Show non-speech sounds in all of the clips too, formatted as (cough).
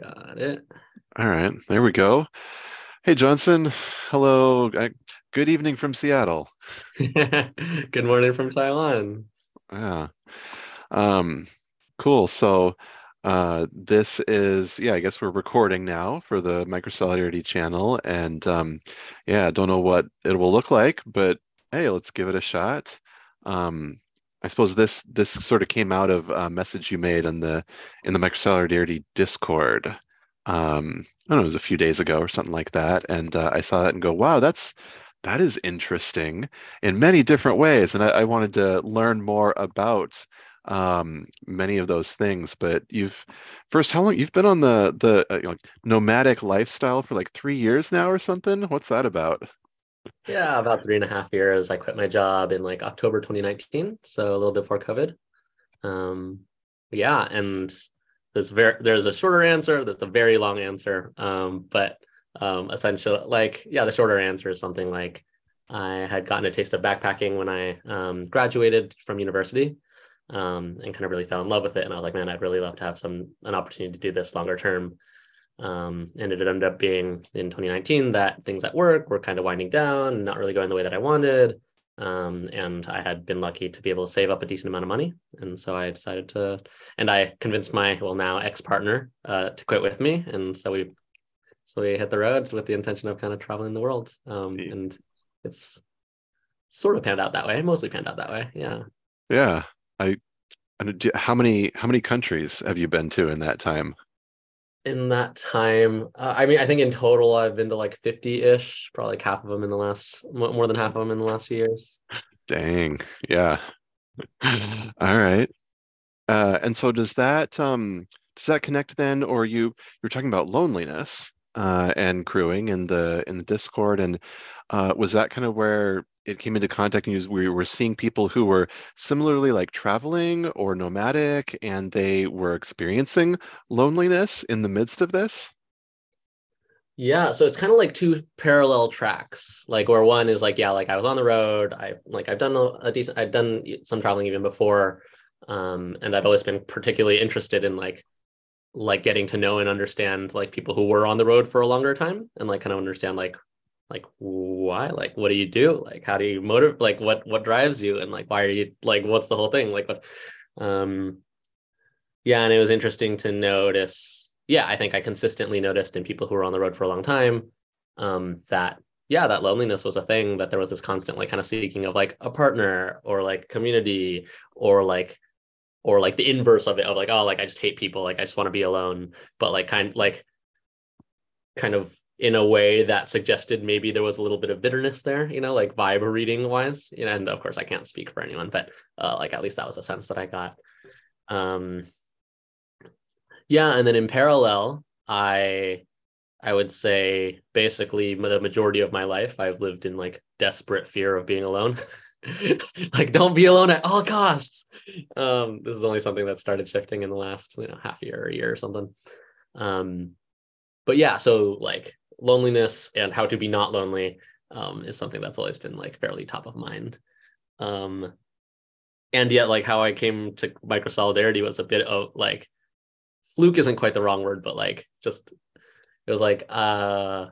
Got it. All right, there we go. Hey, Johnson. Hello. Good evening from Seattle. (laughs) Good morning from Taiwan. Yeah. Um, cool. So uh, this is, yeah, I guess we're recording now for the Microsolidarity channel. And um, yeah, I don't know what it will look like, but hey, let's give it a shot. Um, I suppose this this sort of came out of a message you made in the in the Microsolidarity Discord. Um, I don't know, it was a few days ago or something like that, and uh, I saw that and go, "Wow, that's that is interesting in many different ways." And I, I wanted to learn more about um, many of those things. But you've first, how long you've been on the the uh, like nomadic lifestyle for like three years now or something? What's that about? Yeah, about three and a half years. I quit my job in like October 2019, so a little bit before COVID. Um, yeah, and there's very there's a shorter answer, there's a very long answer. Um, but um, essentially, like yeah, the shorter answer is something like I had gotten a taste of backpacking when I um, graduated from university, um, and kind of really fell in love with it. And I was like, man, I'd really love to have some an opportunity to do this longer term. Um, and it ended up being in 2019 that things at work were kind of winding down and not really going the way that I wanted. Um, and I had been lucky to be able to save up a decent amount of money. And so I decided to, and I convinced my, well, now ex partner uh, to quit with me. And so we, so we hit the roads with the intention of kind of traveling the world. Um, and it's sort of panned out that way, mostly panned out that way. Yeah. Yeah. I, how many, how many countries have you been to in that time? In that time uh, i mean i think in total i've been to like 50-ish probably like half of them in the last more than half of them in the last few years. Dang yeah. (laughs) All right. Uh, and so does that um does that connect then or you you're talking about loneliness uh, and crewing in the in the discord and uh, was that kind of where it came into contact and we were seeing people who were similarly like traveling or nomadic and they were experiencing loneliness in the midst of this? Yeah so it's kind of like two parallel tracks like where one is like yeah like i was on the road i like i've done a decent i've done some traveling even before um and i've always been particularly interested in like like getting to know and understand like people who were on the road for a longer time and like kind of understand like like why? Like what do you do? Like how do you motivate like what what drives you? And like why are you like what's the whole thing? Like what um yeah and it was interesting to notice yeah i think i consistently noticed in people who were on the road for a long time um that yeah that loneliness was a thing that there was this constant like kind of seeking of like a partner or like community or like or like the inverse of it of like oh like i just hate people like i just want to be alone. But like kind like kind of in a way that suggested maybe there was a little bit of bitterness there, you know, like vibe reading wise. You know, and of course I can't speak for anyone, but uh, like at least that was a sense that I got. Um, yeah, and then in parallel, I I would say basically the majority of my life I've lived in like desperate fear of being alone. (laughs) like don't be alone at all costs. Um, this is only something that started shifting in the last you know half year or year or something. Um, but yeah, so like loneliness and how to be not lonely um, is something that's always been like fairly top of mind. Um, and yet, like how I came to micro solidarity was a bit of like fluke isn't quite the wrong word, but like just it was like uh,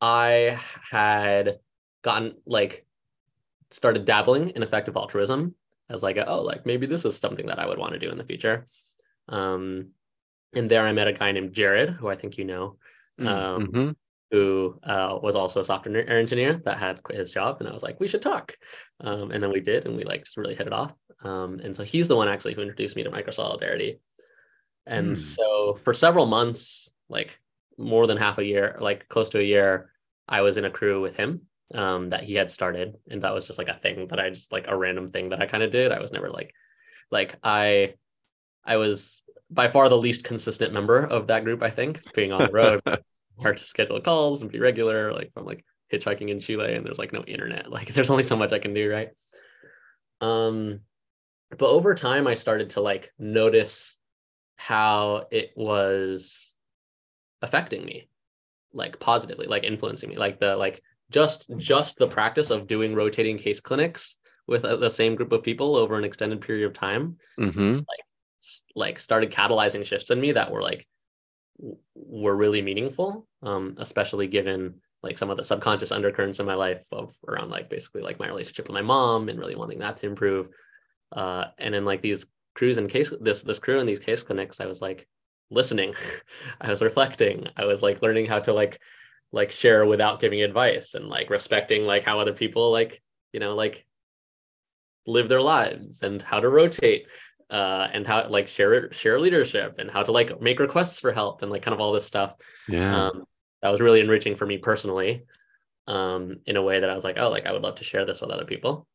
I had gotten like started dabbling in effective altruism as like oh like maybe this is something that I would want to do in the future. Um, and there I met a guy named Jared, who I think you know. Mm, um, mm-hmm who uh, was also a software engineer that had quit his job. And I was like, we should talk. Um, and then we did, and we like just really hit it off. Um, and so he's the one actually who introduced me to Microsolidarity. And mm. so for several months, like more than half a year, like close to a year, I was in a crew with him um, that he had started. And that was just like a thing that I just like a random thing that I kind of did. I was never like, like I, I was by far the least consistent member of that group, I think, being on the road. (laughs) hard to schedule calls and be regular, like from like hitchhiking in Chile and there's like no internet. (laughs) Like there's only so much I can do, right? Um, but over time I started to like notice how it was affecting me, like positively, like influencing me, like the like just just the practice of doing rotating case clinics with the same group of people over an extended period of time mm-hmm. like like started catalyzing shifts in me that were like were really meaningful um, especially given like some of the subconscious undercurrents in my life of around like basically like my relationship with my mom and really wanting that to improve. Uh, and in like these crews and case this this crew and these case clinics i was like listening. (laughs) I was reflecting. I was like learning how to like like share without giving advice and like respecting like how other people like you know like live their lives and how to rotate uh, and how like share share leadership and how to like make requests for help and like kind of all this stuff. Yeah. Um, that was really enriching for me personally um, in a way that I was like, oh, like I would love to share this with other people.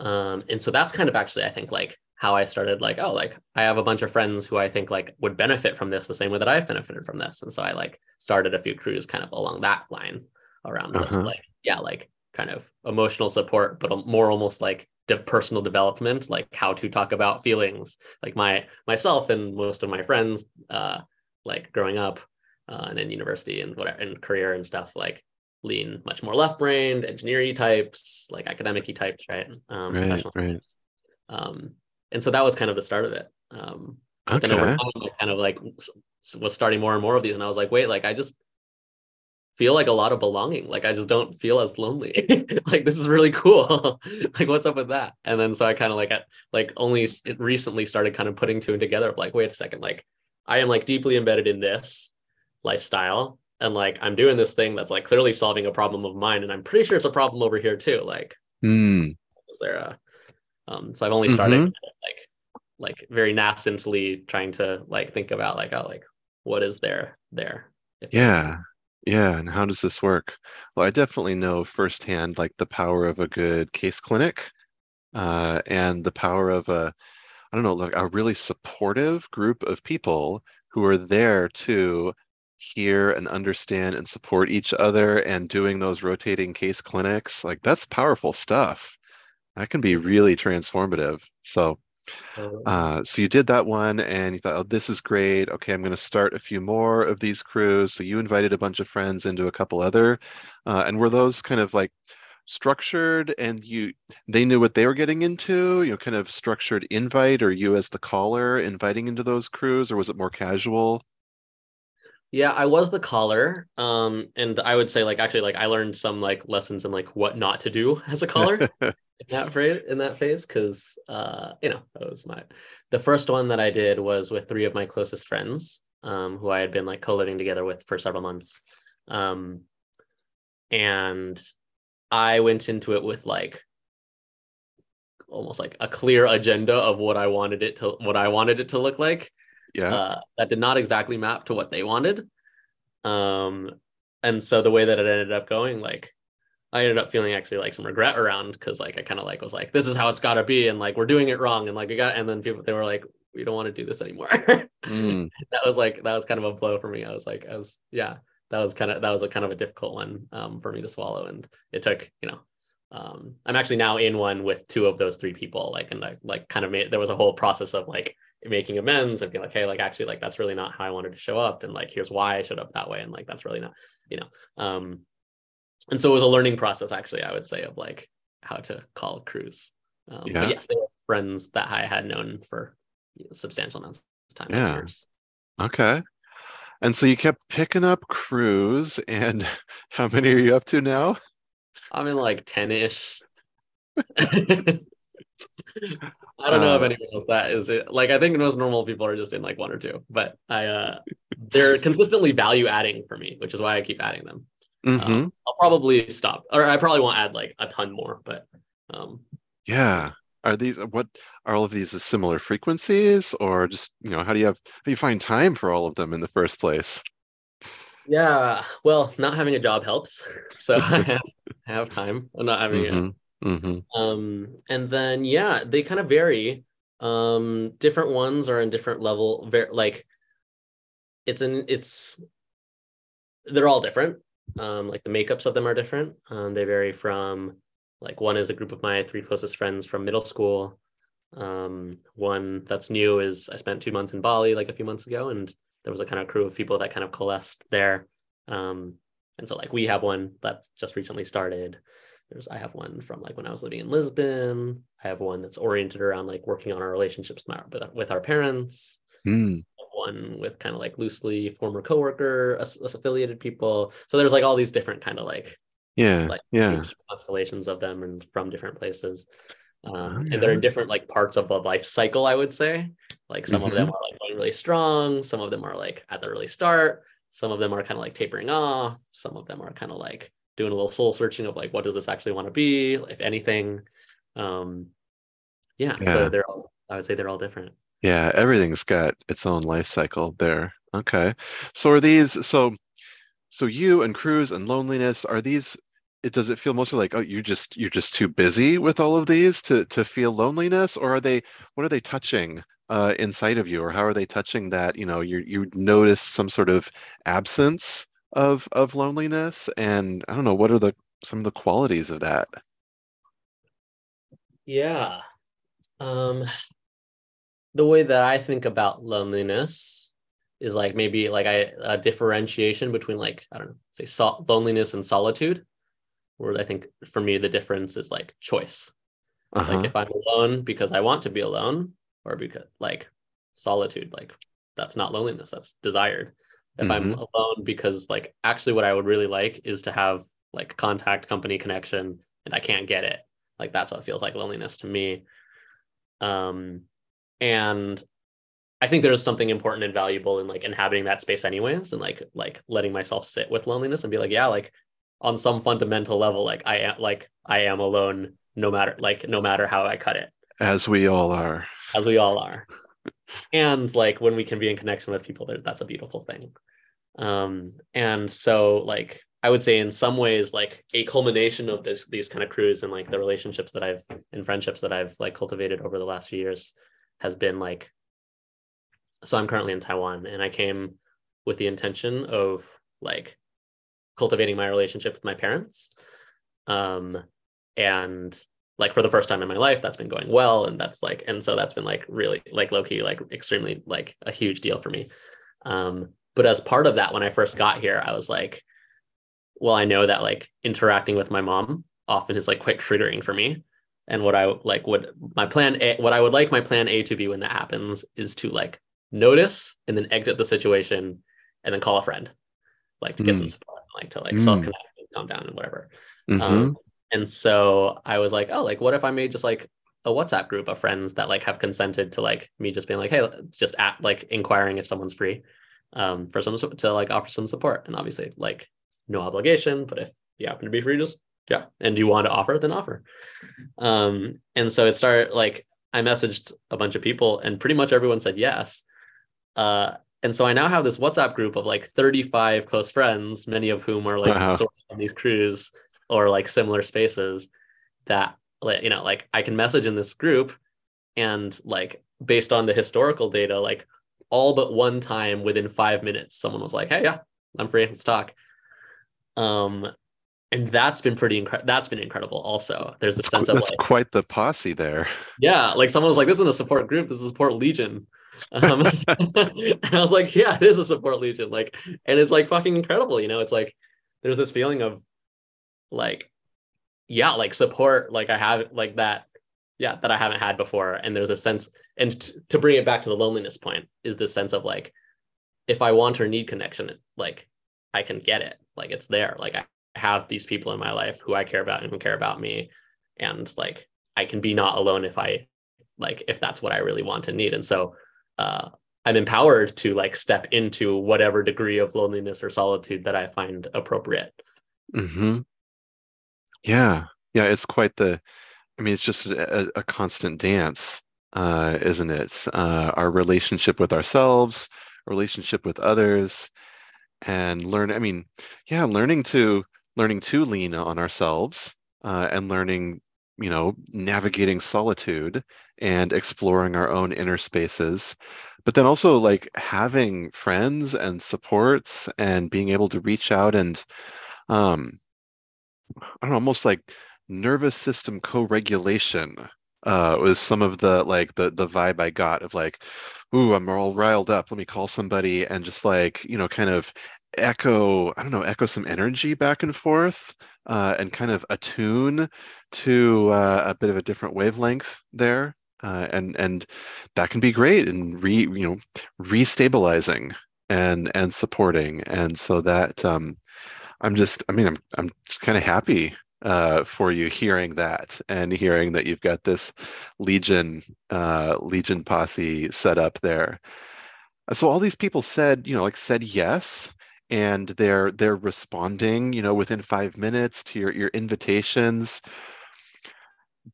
Um, and so that's kind of actually, I think, like how I started, like, oh, like I have a bunch of friends who I think like would benefit from this the same way that I've benefited from this. And so I like started a few crews kind of along that line around uh-huh. this, like, yeah, like kind of emotional support, but more almost like de- personal development, like how to talk about feelings. Like my myself and most of my friends, uh, like growing up uh, and in university and whatever and career and stuff, like lean much more left-brained, engineering types, like academic types, right? Um, right, right. Types. Um, and so that was kind of the start of it. Um, okay. Then over time, I kind of like was starting more and more of these, and I was like, wait, like I just feel like a lot of belonging. Like I just don't feel as lonely. (laughs) like this is really cool. (laughs) like what's up with that? And then so I kind of like like only recently started kind of putting two and together of like, wait a second, like I am like deeply embedded in this lifestyle. And like I'm doing this thing that's like clearly solving a problem of mine. And I'm pretty sure it's a problem over here too. Like mm. is there a um so I've only started mm-hmm. like like very nascently trying to like think about like, oh like what is there there? yeah yeah, and how does this work? Well, I definitely know firsthand like the power of a good case clinic, uh, and the power of a, I don't know, like a really supportive group of people who are there to hear and understand and support each other and doing those rotating case clinics. Like that's powerful stuff. That can be really transformative. So uh, so you did that one and you thought, oh, this is great. Okay, I'm going to start a few more of these crews. So you invited a bunch of friends into a couple other. Uh, and were those kind of like structured and you they knew what they were getting into you know kind of structured invite or you as the caller inviting into those crews or was it more casual yeah i was the caller um and i would say like actually like i learned some like lessons in like what not to do (laughs) as a caller (laughs) in that phase in that phase because uh you know that was my the first one that i did was with three of my closest friends um who i had been like co-living together with for several months. Um and i went into it with like almost like a clear agenda of what i wanted it to what i wanted it to look like. Yeah. Uh, that did not exactly map to what they wanted. Um and so the way that it ended up going like I ended up feeling actually like some regret around because like I kind of like was like this is how it's got to be and like we're doing it wrong and like I got and then people they were like we don't want to do this anymore. (laughs) mm. That was like that was kind of a blow for me. I was like I was yeah that was kind of that was a kind of a difficult one um, for me to swallow and it took you know um, I'm actually now in one with two of those three people like and I like kind of made there was a whole process of like making amends and being like hey like actually like that's really not how I wanted to show up and like here's why I showed up that way and like that's really not you know um and so it was a learning process actually i would say of like how to call crews um, yeah. yes they were friends that i had known for you know, substantial amounts of time yeah okay and so you kept picking up crews and (laughs) how many are you up to now i'm in like 10ish (laughs) I don't know uh, if anyone else that is it. Like I think most normal people are just in like one or two, but I uh they're consistently value adding for me, which is why I keep adding them. Mm-hmm. Um, I'll probably stop, or I probably won't add like a ton more. But um, yeah, are these what are all of these similar frequencies, or just you know how do you have how do you find time for all of them in the first place? Yeah, well, not having a job helps, (laughs) so I (laughs) have, have time. not having mm-hmm. it. Mm-hmm. Um, and then yeah, they kind of vary. Um, different ones are in different level. Very like it's an it's they're all different um, like the makeups of them are different. Um, they vary from like one is a group of my three closest friends from middle school. Um, one that's new is I spent two months in Bali like a few months ago, and there was a kind of crew of people that kind of coalesced there. Um, and so like we have one that just recently started. there's I have one from like when I was living in Lisbon. I have one that's oriented around like working on our relationships with our, with our parents. Mm. One with kind of like loosely former coworker, us, us affiliated people. So there's like all these different kind of like yeah like yeah constellations of them and from different places. Um, and they're in different like parts of the life cycle, I would say. Like some of them Mm-hmm. are like going really strong, some of them are like at the early start, some of them are kind of like tapering off, some of them are kind of like doing a little soul searching of like what does this actually want to be, if anything. Um, yeah, Yeah. so they're all I would say they're all different. Yeah, everything's got its own life cycle there. Okay. So are these so so you and crews and loneliness, are these it does it feel mostly like, oh, you just you're just too busy with all of these to to feel loneliness? Or are they what are they touching uh inside of you? Or how are they touching that, you know, you you notice some sort of absence of of loneliness? And I don't know, what are the some of the qualities of that? Yeah. Um the way that I think about loneliness is like maybe like I a differentiation between like I don't know, say sol- loneliness and solitude. Where I think for me the difference is like choice. Uh-huh. Like if I'm alone because I want to be alone, or because like solitude, like that's not loneliness, that's desired. If I'm alone because like actually what I would really like is to have like contact, company, connection, and I can't get it. Like that's what feels like loneliness to me. Um, and I think there's something important and valuable in like inhabiting that space anyways, and like like letting myself sit with loneliness and be like, yeah, like on some fundamental level, like I am like I am alone no matter like no matter how I cut it, As we all are. as we all are. (laughs) and like when we can be in connection with people, that's a beautiful thing. Um, and so like I would say in some ways, like a culmination of this these kind of crews and like the relationships that I've and friendships that I've like cultivated over the last few years has been like so I'm currently in Taiwan and I came with the intention of like cultivating my relationship with my parents. Um and like for the first time in my life that's been going well and that's like and so that's been like really like low key like extremely like a huge deal for me. Um but as part of that when I first got here I was like well I know that like interacting with my mom often is like quite triggering for me and what I like would my plan A what I would like my plan A to be when that happens is to like notice and then exit the situation and then call a friend like to get Mm. some support like to like Mm. self-connect and calm down and whatever Mhm. um, and so I was like, oh, like what if I made just like a WhatsApp group of friends that like have consented to like me just being like, hey, just at like inquiring if someone's free, um, for some to like offer some support. And obviously, like no obligation, but if you happen to be free, just yeah, and you want to offer, then offer. Um, and so it started like I messaged a bunch of people, and pretty much everyone said yes. Uh, and so I now have this WhatsApp group of like 35 close friends, many of whom are like Wow. on these crews or like similar spaces that like you know like I can message in this group and like based on the historical data like all but one time within 5 minutes someone was like hey yeah I'm free let's talk um and that's been pretty incredible that's been incredible also. There's a sense of like quite the posse there. yeah like someone was like this isn't a support group this is a support legion. Um, (laughs) and i was like yeah it is a support legion like and it's like fucking incredible you know? It's like there's this feeling of like yeah like support like i have like that yeah that i haven't had before. And there's a sense and t- to bring it back to the loneliness point is this sense of like if i want or need connection like i can get it. Like it's there. Like i have these people in my life who i care about and who care about me. And like i can be not alone if i like if that's what i really want and need. And so uh i'm empowered to like step into whatever degree of loneliness or solitude that i find appropriate. Hmm Yeah, yeah, it's quite the, I mean, it's just a, a constant dance, uh, isn't it? Uh, our relationship with ourselves, relationship with others, and learn, I mean, yeah, learning to learning to lean on ourselves, uh, and learning, you know, navigating solitude and exploring our own inner spaces. But then also like having friends and supports and being able to reach out and um I don't know, almost like nervous system co-regulation uh, was some of the like the the vibe I got of like, ooh, I'm all riled up. Let me call somebody and just like, you know, kind of echo, I don't know, echo some energy back and forth uh, and kind of attune to uh, a bit of a different wavelength there. Uh, and and that can be great and re you know restabilizing and and supporting and so that um, I'm just I mean I'm I'm kind of happy uh, for you hearing that and hearing that you've got this Legion uh, Legion posse set up there. So all these people said, you know, like said yes, and they're they're responding, you know, within five minutes to your your invitations.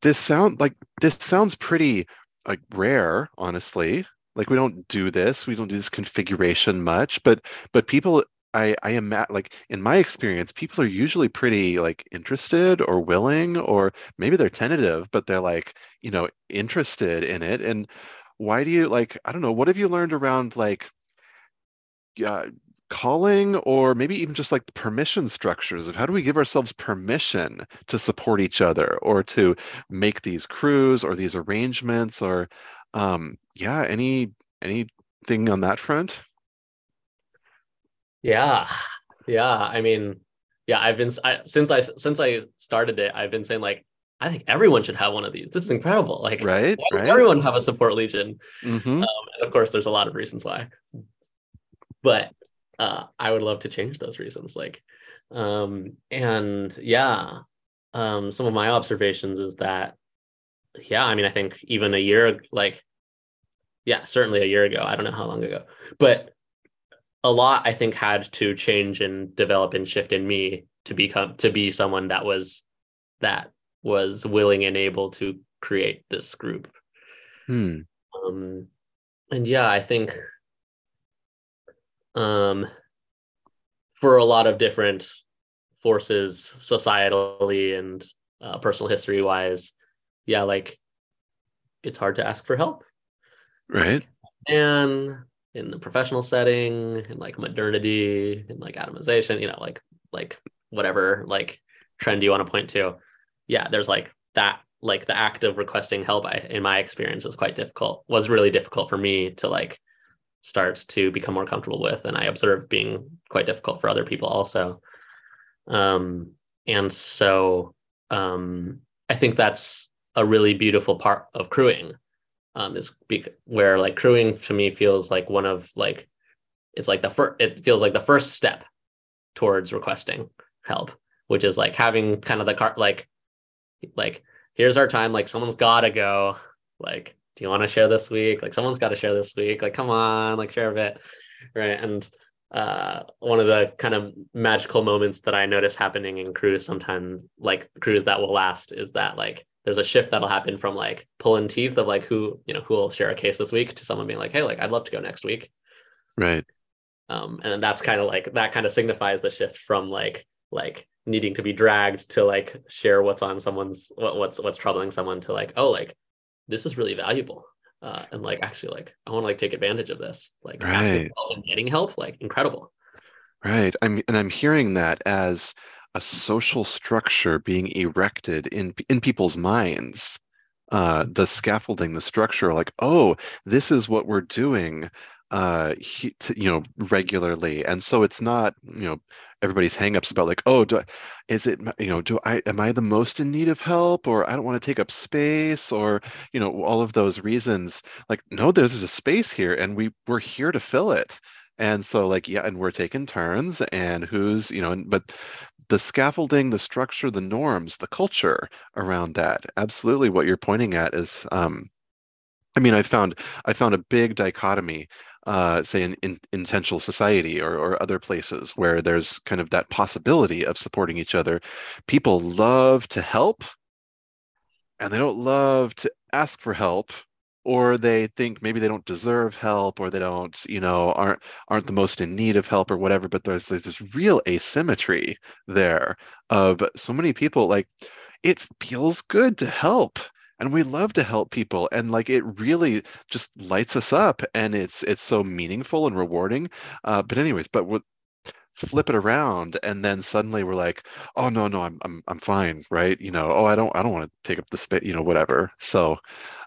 This sound like this sounds pretty like rare, honestly. Like we don't do this, we don't do this configuration much, but but people I I am at like in my experience, people are usually pretty like interested or willing, or maybe they're tentative, but they're like, you know, interested in it. And why do you like, I don't know, what have you learned around like uh, calling or maybe even just like the permission structures of how do we give ourselves permission to support each other or to make these crews or these arrangements or um yeah, any anything on that front? Yeah. Yeah. I mean, yeah, I've been I, since I since I started it, I've been saying like I think everyone should have one of these. This is incredible. Like, right, right. everyone have a support legion? Mm-hmm. Um, and of course, there's a lot of reasons why, but uh, I would love to change those reasons. Like, um, and yeah, um, some of my observations is that, yeah, I mean, I think even a year, like, yeah, certainly a year ago. I don't know how long ago, but a lot I think had to change and develop and shift in me to become to be someone that was that was willing and able to create this group. Hmm. Um, and yeah, I think um, for a lot of different forces, societally and uh, personal history wise, yeah, like it's hard to ask for help. Right. And in the professional setting in like modernity and like atomization you know like like whatever like trend you want to point to. Yeah there's like that like the act of requesting help I, in my experience is quite difficult was really difficult for me to like start to become more comfortable with and i observe being quite difficult for other people also. Um and so um i think that's a really beautiful part of crewing um, is be- where like crewing to me feels like one of like it's like the first it feels like the first step towards requesting help which is like having kind of the cart like like here's our time like someone's gotta go like do you want to share this week? Like someone's got to share this week like come on like share a bit right? And uh one of the kind of magical moments that i notice happening in crews sometimes like crews that will last is that like there's a shift that'll happen from like pulling teeth of like who you know who will share a case this week to someone being like hey like i'd love to go next week. Right. Um and then that's kind of like that kind of signifies the shift from like like needing to be dragged to like share what's on someone's what, what's what's troubling someone to like oh like this is really valuable uh and like actually like i want to like take advantage of this. Like right. asking help and getting help like incredible. Right. I'm and i'm hearing that as a social structure being erected in in people's minds. Uh, the scaffolding the structure like oh this is what we're doing uh he, to, you know regularly. And so it's not you know everybody's hangups about like oh do I, is it you know do i am i the most in need of help? Or i don't want to take up space? Or you know all of those reasons. Like no there's a space here and we we're here to fill it and so like yeah and we're taking turns and who's you know and, but the scaffolding, the structure, the norms, the culture around that. Absolutely, what you're pointing at is, um, I mean, I found I found a big dichotomy, uh, say in, in intentional society or, or other places where there's kind of that possibility of supporting each other. People love to help, and they don't love to ask for help or they think maybe they don't deserve help or they don't you know aren't aren't the most in need of help or whatever but there's there's this real asymmetry there of so many people like it feels good to help and we love to help people and like it really just lights us up and it's it's so meaningful and rewarding uh, but anyways but flip it around and then suddenly we're like oh no no i'm i'm, I'm fine right? You know oh i don't i don't want to take up the space you know whatever so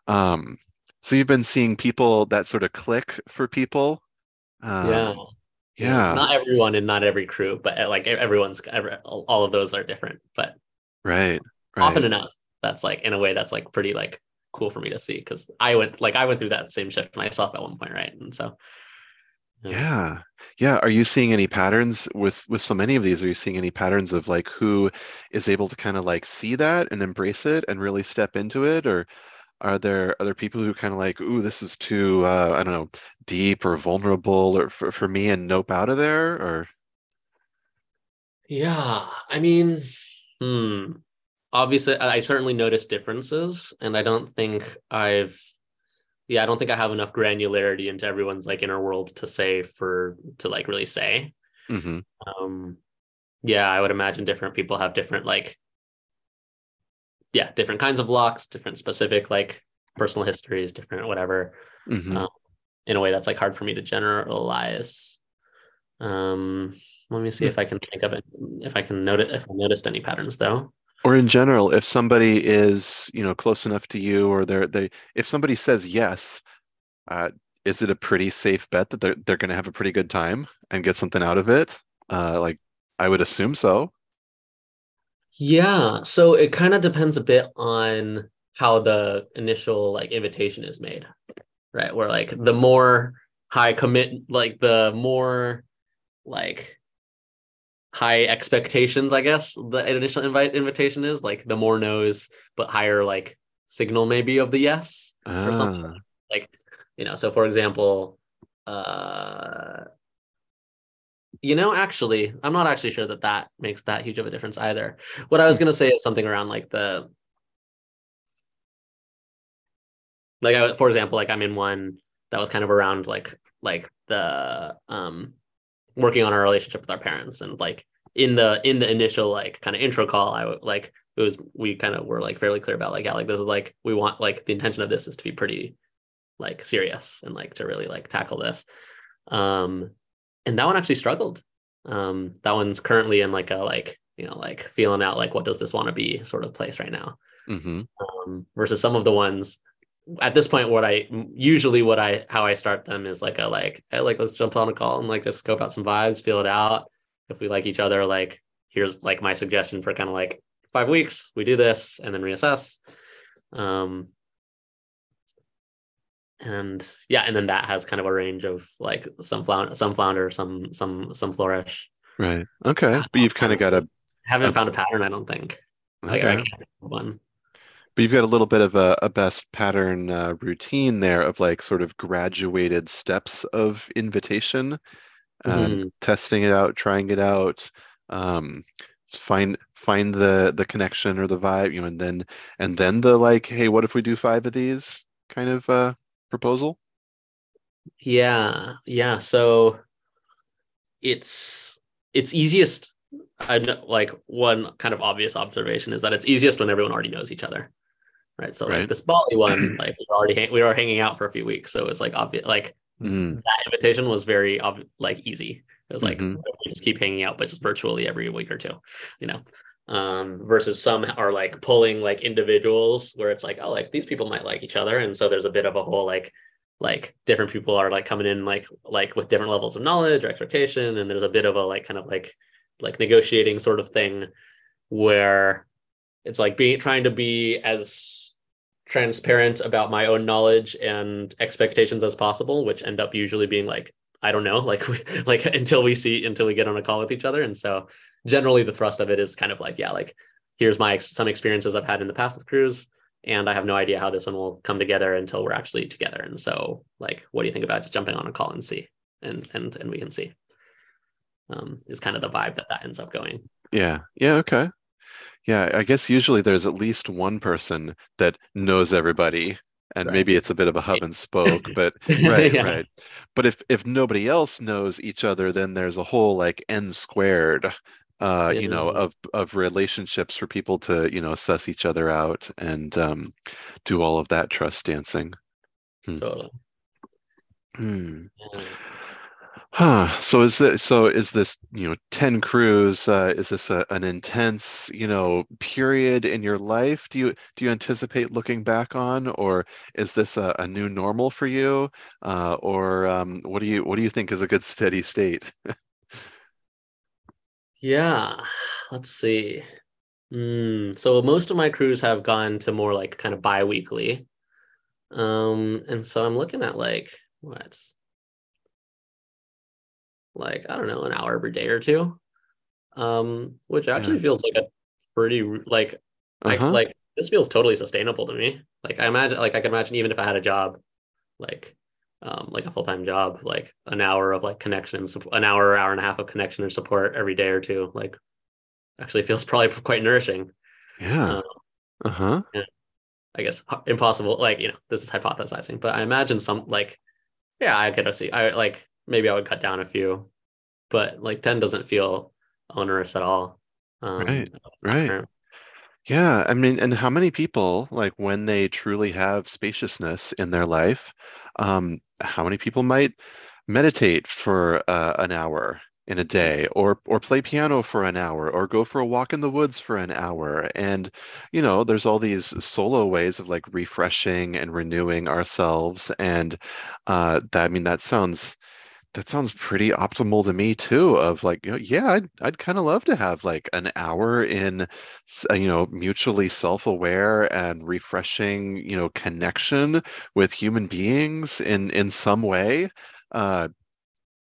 um so you've been seeing people that sort of click for people. Um, yeah. yeah. Not everyone and not every crew but uh, like everyone's all of those are different but right, right. often enough that's like in a way that's like pretty like cool for me to see because i went like i went through that same shift myself at one point right? And so yeah. Yeah. Are you seeing any patterns with with so many of these? Are you seeing any patterns of like who is able to kind of like see that and embrace it and really step into it? Or are there other people who kind of like ooh this is too uh, i don't know deep or vulnerable or for, for me and nope out of there or yeah i mean hmm obviously i certainly notice differences and i don't think i've yeah, I don't think I have enough granularity into everyone's like inner world to say for to like really say. Mm-hmm. Um, yeah, I would imagine different people have different like, yeah, different kinds of blocks, different specific like personal histories, different whatever. Mm-hmm. Um, in a way that's like hard for me to generalize. Um, let me see hmm. if I can think of it. If I can notice if I noticed any patterns though or in general if somebody is you know close enough to you or they're they if somebody says yes uh, is it a pretty safe bet that they're, they're going to have a pretty good time and get something out of it uh, like i would assume so yeah so it kind of depends a bit on how the initial like invitation is made right where like the more high commit like the more like high expectations, I guess the initial invite invitation is like the more no's, but higher like signal maybe of the yes or something. Ah. Like, you know, so for example, uh, you know, actually, I'm not actually sure that that makes that huge of a difference either. What I was going to say is something around like the, like, I, for example, like I'm in one that was kind of around like, like the, um, working on our relationship with our parents and like in the in the initial like kind of intro call i like it was we kind of were like fairly clear about like yeah like this is like we want like the intention of this is to be pretty like serious and like to really like tackle this um and that one actually struggled. Um that one's currently in like a like you know like feeling out like what does this want to be sort of place right now. Mm-hmm. um, versus some of the ones at this point what i usually what i how i start them is like a like hey, like let's jump on a call and like just scope out some vibes feel it out. If we like each other like here's like my suggestion for kind of like five weeks we do this and then reassess. Um and yeah and then that has kind of a range of like some flounder some flounder some some some flourish. Right. Okay. But you've kind of got a haven't a, found a pattern i don't think. Okay. like I can't one. But you've got a little bit of a, a best pattern uh, routine there of like sort of graduated steps of invitation mm-hmm. testing it out trying it out um, find find the the connection or the vibe you know and then and then the like hey what if we do five of these kind of uh proposal yeah yeah so it's it's easiest I know, like one kind of obvious observation is that it's easiest when everyone already knows each other right? So right. like this Bali one, (clears throat) like we already hang- we were hanging out for a few weeks, so it was like obvious. Like mm. that invitation was very ob- like easy. It was like mm-hmm. just keep hanging out, but just virtually every week or two, you know. Um, versus some are like pulling like individuals where it's like, oh, like these people might like each other, and so there's a bit of a whole like like different people are like coming in like like with different levels of knowledge or expectation, and there's a bit of a like kind of like like negotiating sort of thing where it's like being trying to be as transparent about my own knowledge and expectations as possible, which end up usually being like, I don't know, like (laughs) like until we see until we get on a call with each other. And so generally the thrust of it is kind of like, yeah, like here's my some experiences I've had in the past with crews, and I have no idea how this one will come together until we're actually together. And so like, what do you think about just jumping on a call and see, and and and we can see. Um, is kind of the vibe that that ends up going. Yeah. Yeah. Okay. Yeah, I guess usually there's at least one person that knows everybody, and right. maybe it's a bit of a hub and spoke, (laughs) but (laughs) right, yeah. right. But if if nobody else knows each other, then there's a whole like n squared, uh, yeah. you know, of of relationships for people to you know suss each other out and um, do all of that trust dancing. Hmm. Totally. Hmm. Huh. So is this so is this, you know, 10 crews, uh, is this a, an intense, you know, period in your life? Do you do you anticipate looking back on, or is this a, a new normal for you? Uh, or um, what do you what do you think is a good steady state? (laughs) Yeah, let's see. Mm, so most of my crews have gone to more like kind of bi-weekly. Um, and so I'm looking at like what's like, I don't know, an hour every day or two. Um, which actually Yeah. feels like a pretty like like Uh-huh. like this feels totally sustainable to me. Like I imagine like I can imagine even if I had a job, like um like a full-time job, like an hour of like connection, an hour, hour and a half of connection or support every day or two, like actually feels (laughs) probably quite nourishing. Yeah. Uh, Uh-huh. I guess impossible. Like you know, this is hypothesizing, but I imagine some like, yeah, I could see. I like maybe I would cut down a few, but like ten doesn't feel onerous at all. Um, Right. Right. Yeah, I mean, and how many people, like when they truly have spaciousness in their life, um, how many people might meditate for uh, an hour in a day, or or play piano for an hour, or go for a walk in the woods for an hour? And, you know, there's all these solo ways of like refreshing and renewing ourselves, and uh, that I mean, that sounds that sounds pretty optimal to me too, of like, you know, yeah, I'd I'd kind of love to have like an hour in, uh, you know, mutually self-aware and refreshing, you know, connection with human beings in in some way, uh,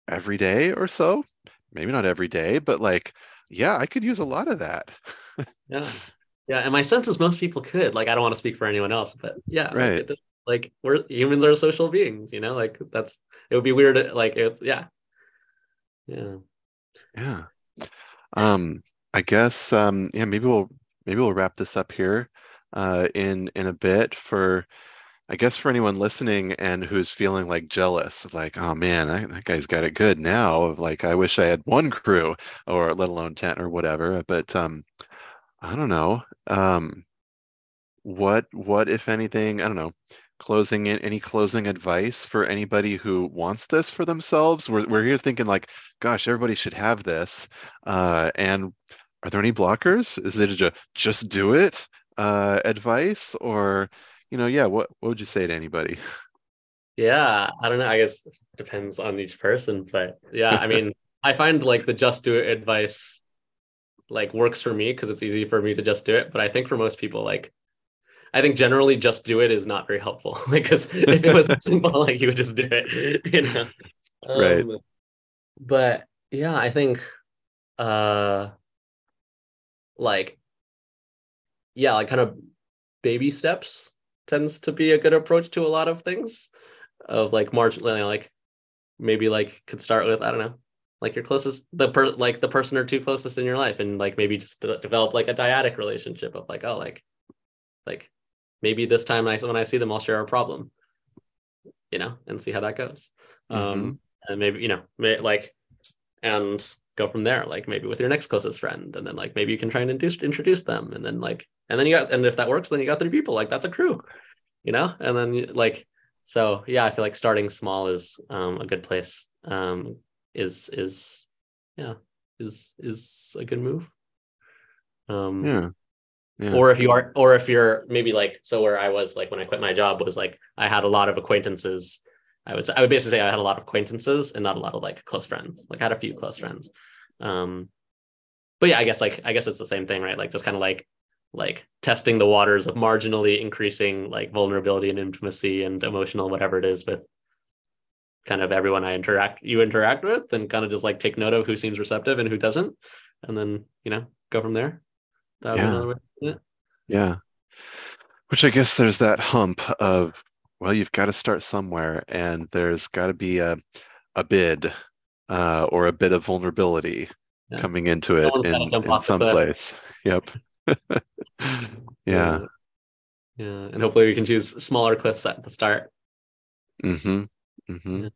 every day or so. Maybe not every day, but like, yeah, I could use a lot of that. Yeah, yeah, and my sense is most people could. Like, I don't want to speak for anyone else, but yeah, Right. Like we're humans are social beings, you know. Like that's it would be weird. Like it's yeah, yeah, Yeah. Um, I guess um yeah, maybe we'll maybe we'll wrap this up here uh in in a bit for I guess for anyone listening and who's feeling like jealous, like, oh man, that, that guy's got it good now. Like I wish I had one crew or let alone 10 or whatever. But um I don't know. Um what what if anything, I don't know, closing in any closing advice for anybody who wants this for themselves? We're we're here thinking like, gosh, everybody should have this. Uh and are there any blockers? Is it a just do it uh advice or you know, yeah, what what would you say to anybody? yeah. I don't know. I guess depends on each person, but yeah, I mean, (laughs) I find like the just do it advice like works for me because it's easy for me to just do it. But I think for most people, like I think generally just do it is not very helpful. Like, (laughs) because if it was (laughs) simple, like you would just do it, (laughs) you know. Right. Um, but yeah, I think uh like yeah, like kind of baby steps tends to be a good approach to a lot of things of like margin like maybe like could start with I don't know like your closest the per like the person or two closest in your life and like maybe just de- develop like a dyadic relationship of like oh like like maybe this time I when I see them I'll share a problem you know and see how that goes. Um and maybe you know may, like and go from there like maybe with your next closest friend and then like maybe you can try and induce, introduce them and then like and then you got and if that works then you got three people like that's a crew you know and then like so yeah i feel like starting small is um a good place um is is yeah is is a good move. Um Yeah. Yeah. or if you are or if you're maybe like so where i was like when i quit my job was like i had a lot of acquaintances. I would i would basically say i had a lot of acquaintances and not a lot of like close friends. Like i had a few close friends. Um but yeah i guess like i guess it's the same thing right? Like just kind of like like testing the waters of marginally increasing like vulnerability and intimacy and emotional whatever it is with kind of everyone i interact you interact with and kind of just like take note of who seems receptive and who doesn't. And then you know go from there that Yeah. another way to do it. Yeah. Which I guess there's that hump of, well, you've got to start somewhere, and there's got to be a a bid uh, or a bit of vulnerability Yeah. coming into it in, in some place. Yep. (laughs) Yeah. Yeah. And hopefully we can choose smaller cliffs at the start. Mm-hmm. Mm-hmm. Yeah.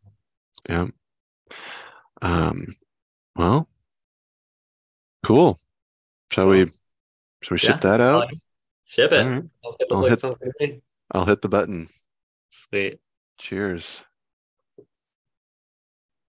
Yeah. Um, well, cool. Shall we shall we ship Yeah, that out? Ship it. Right. I'll hit- to me. I'll hit the button. Sweet. Cheers.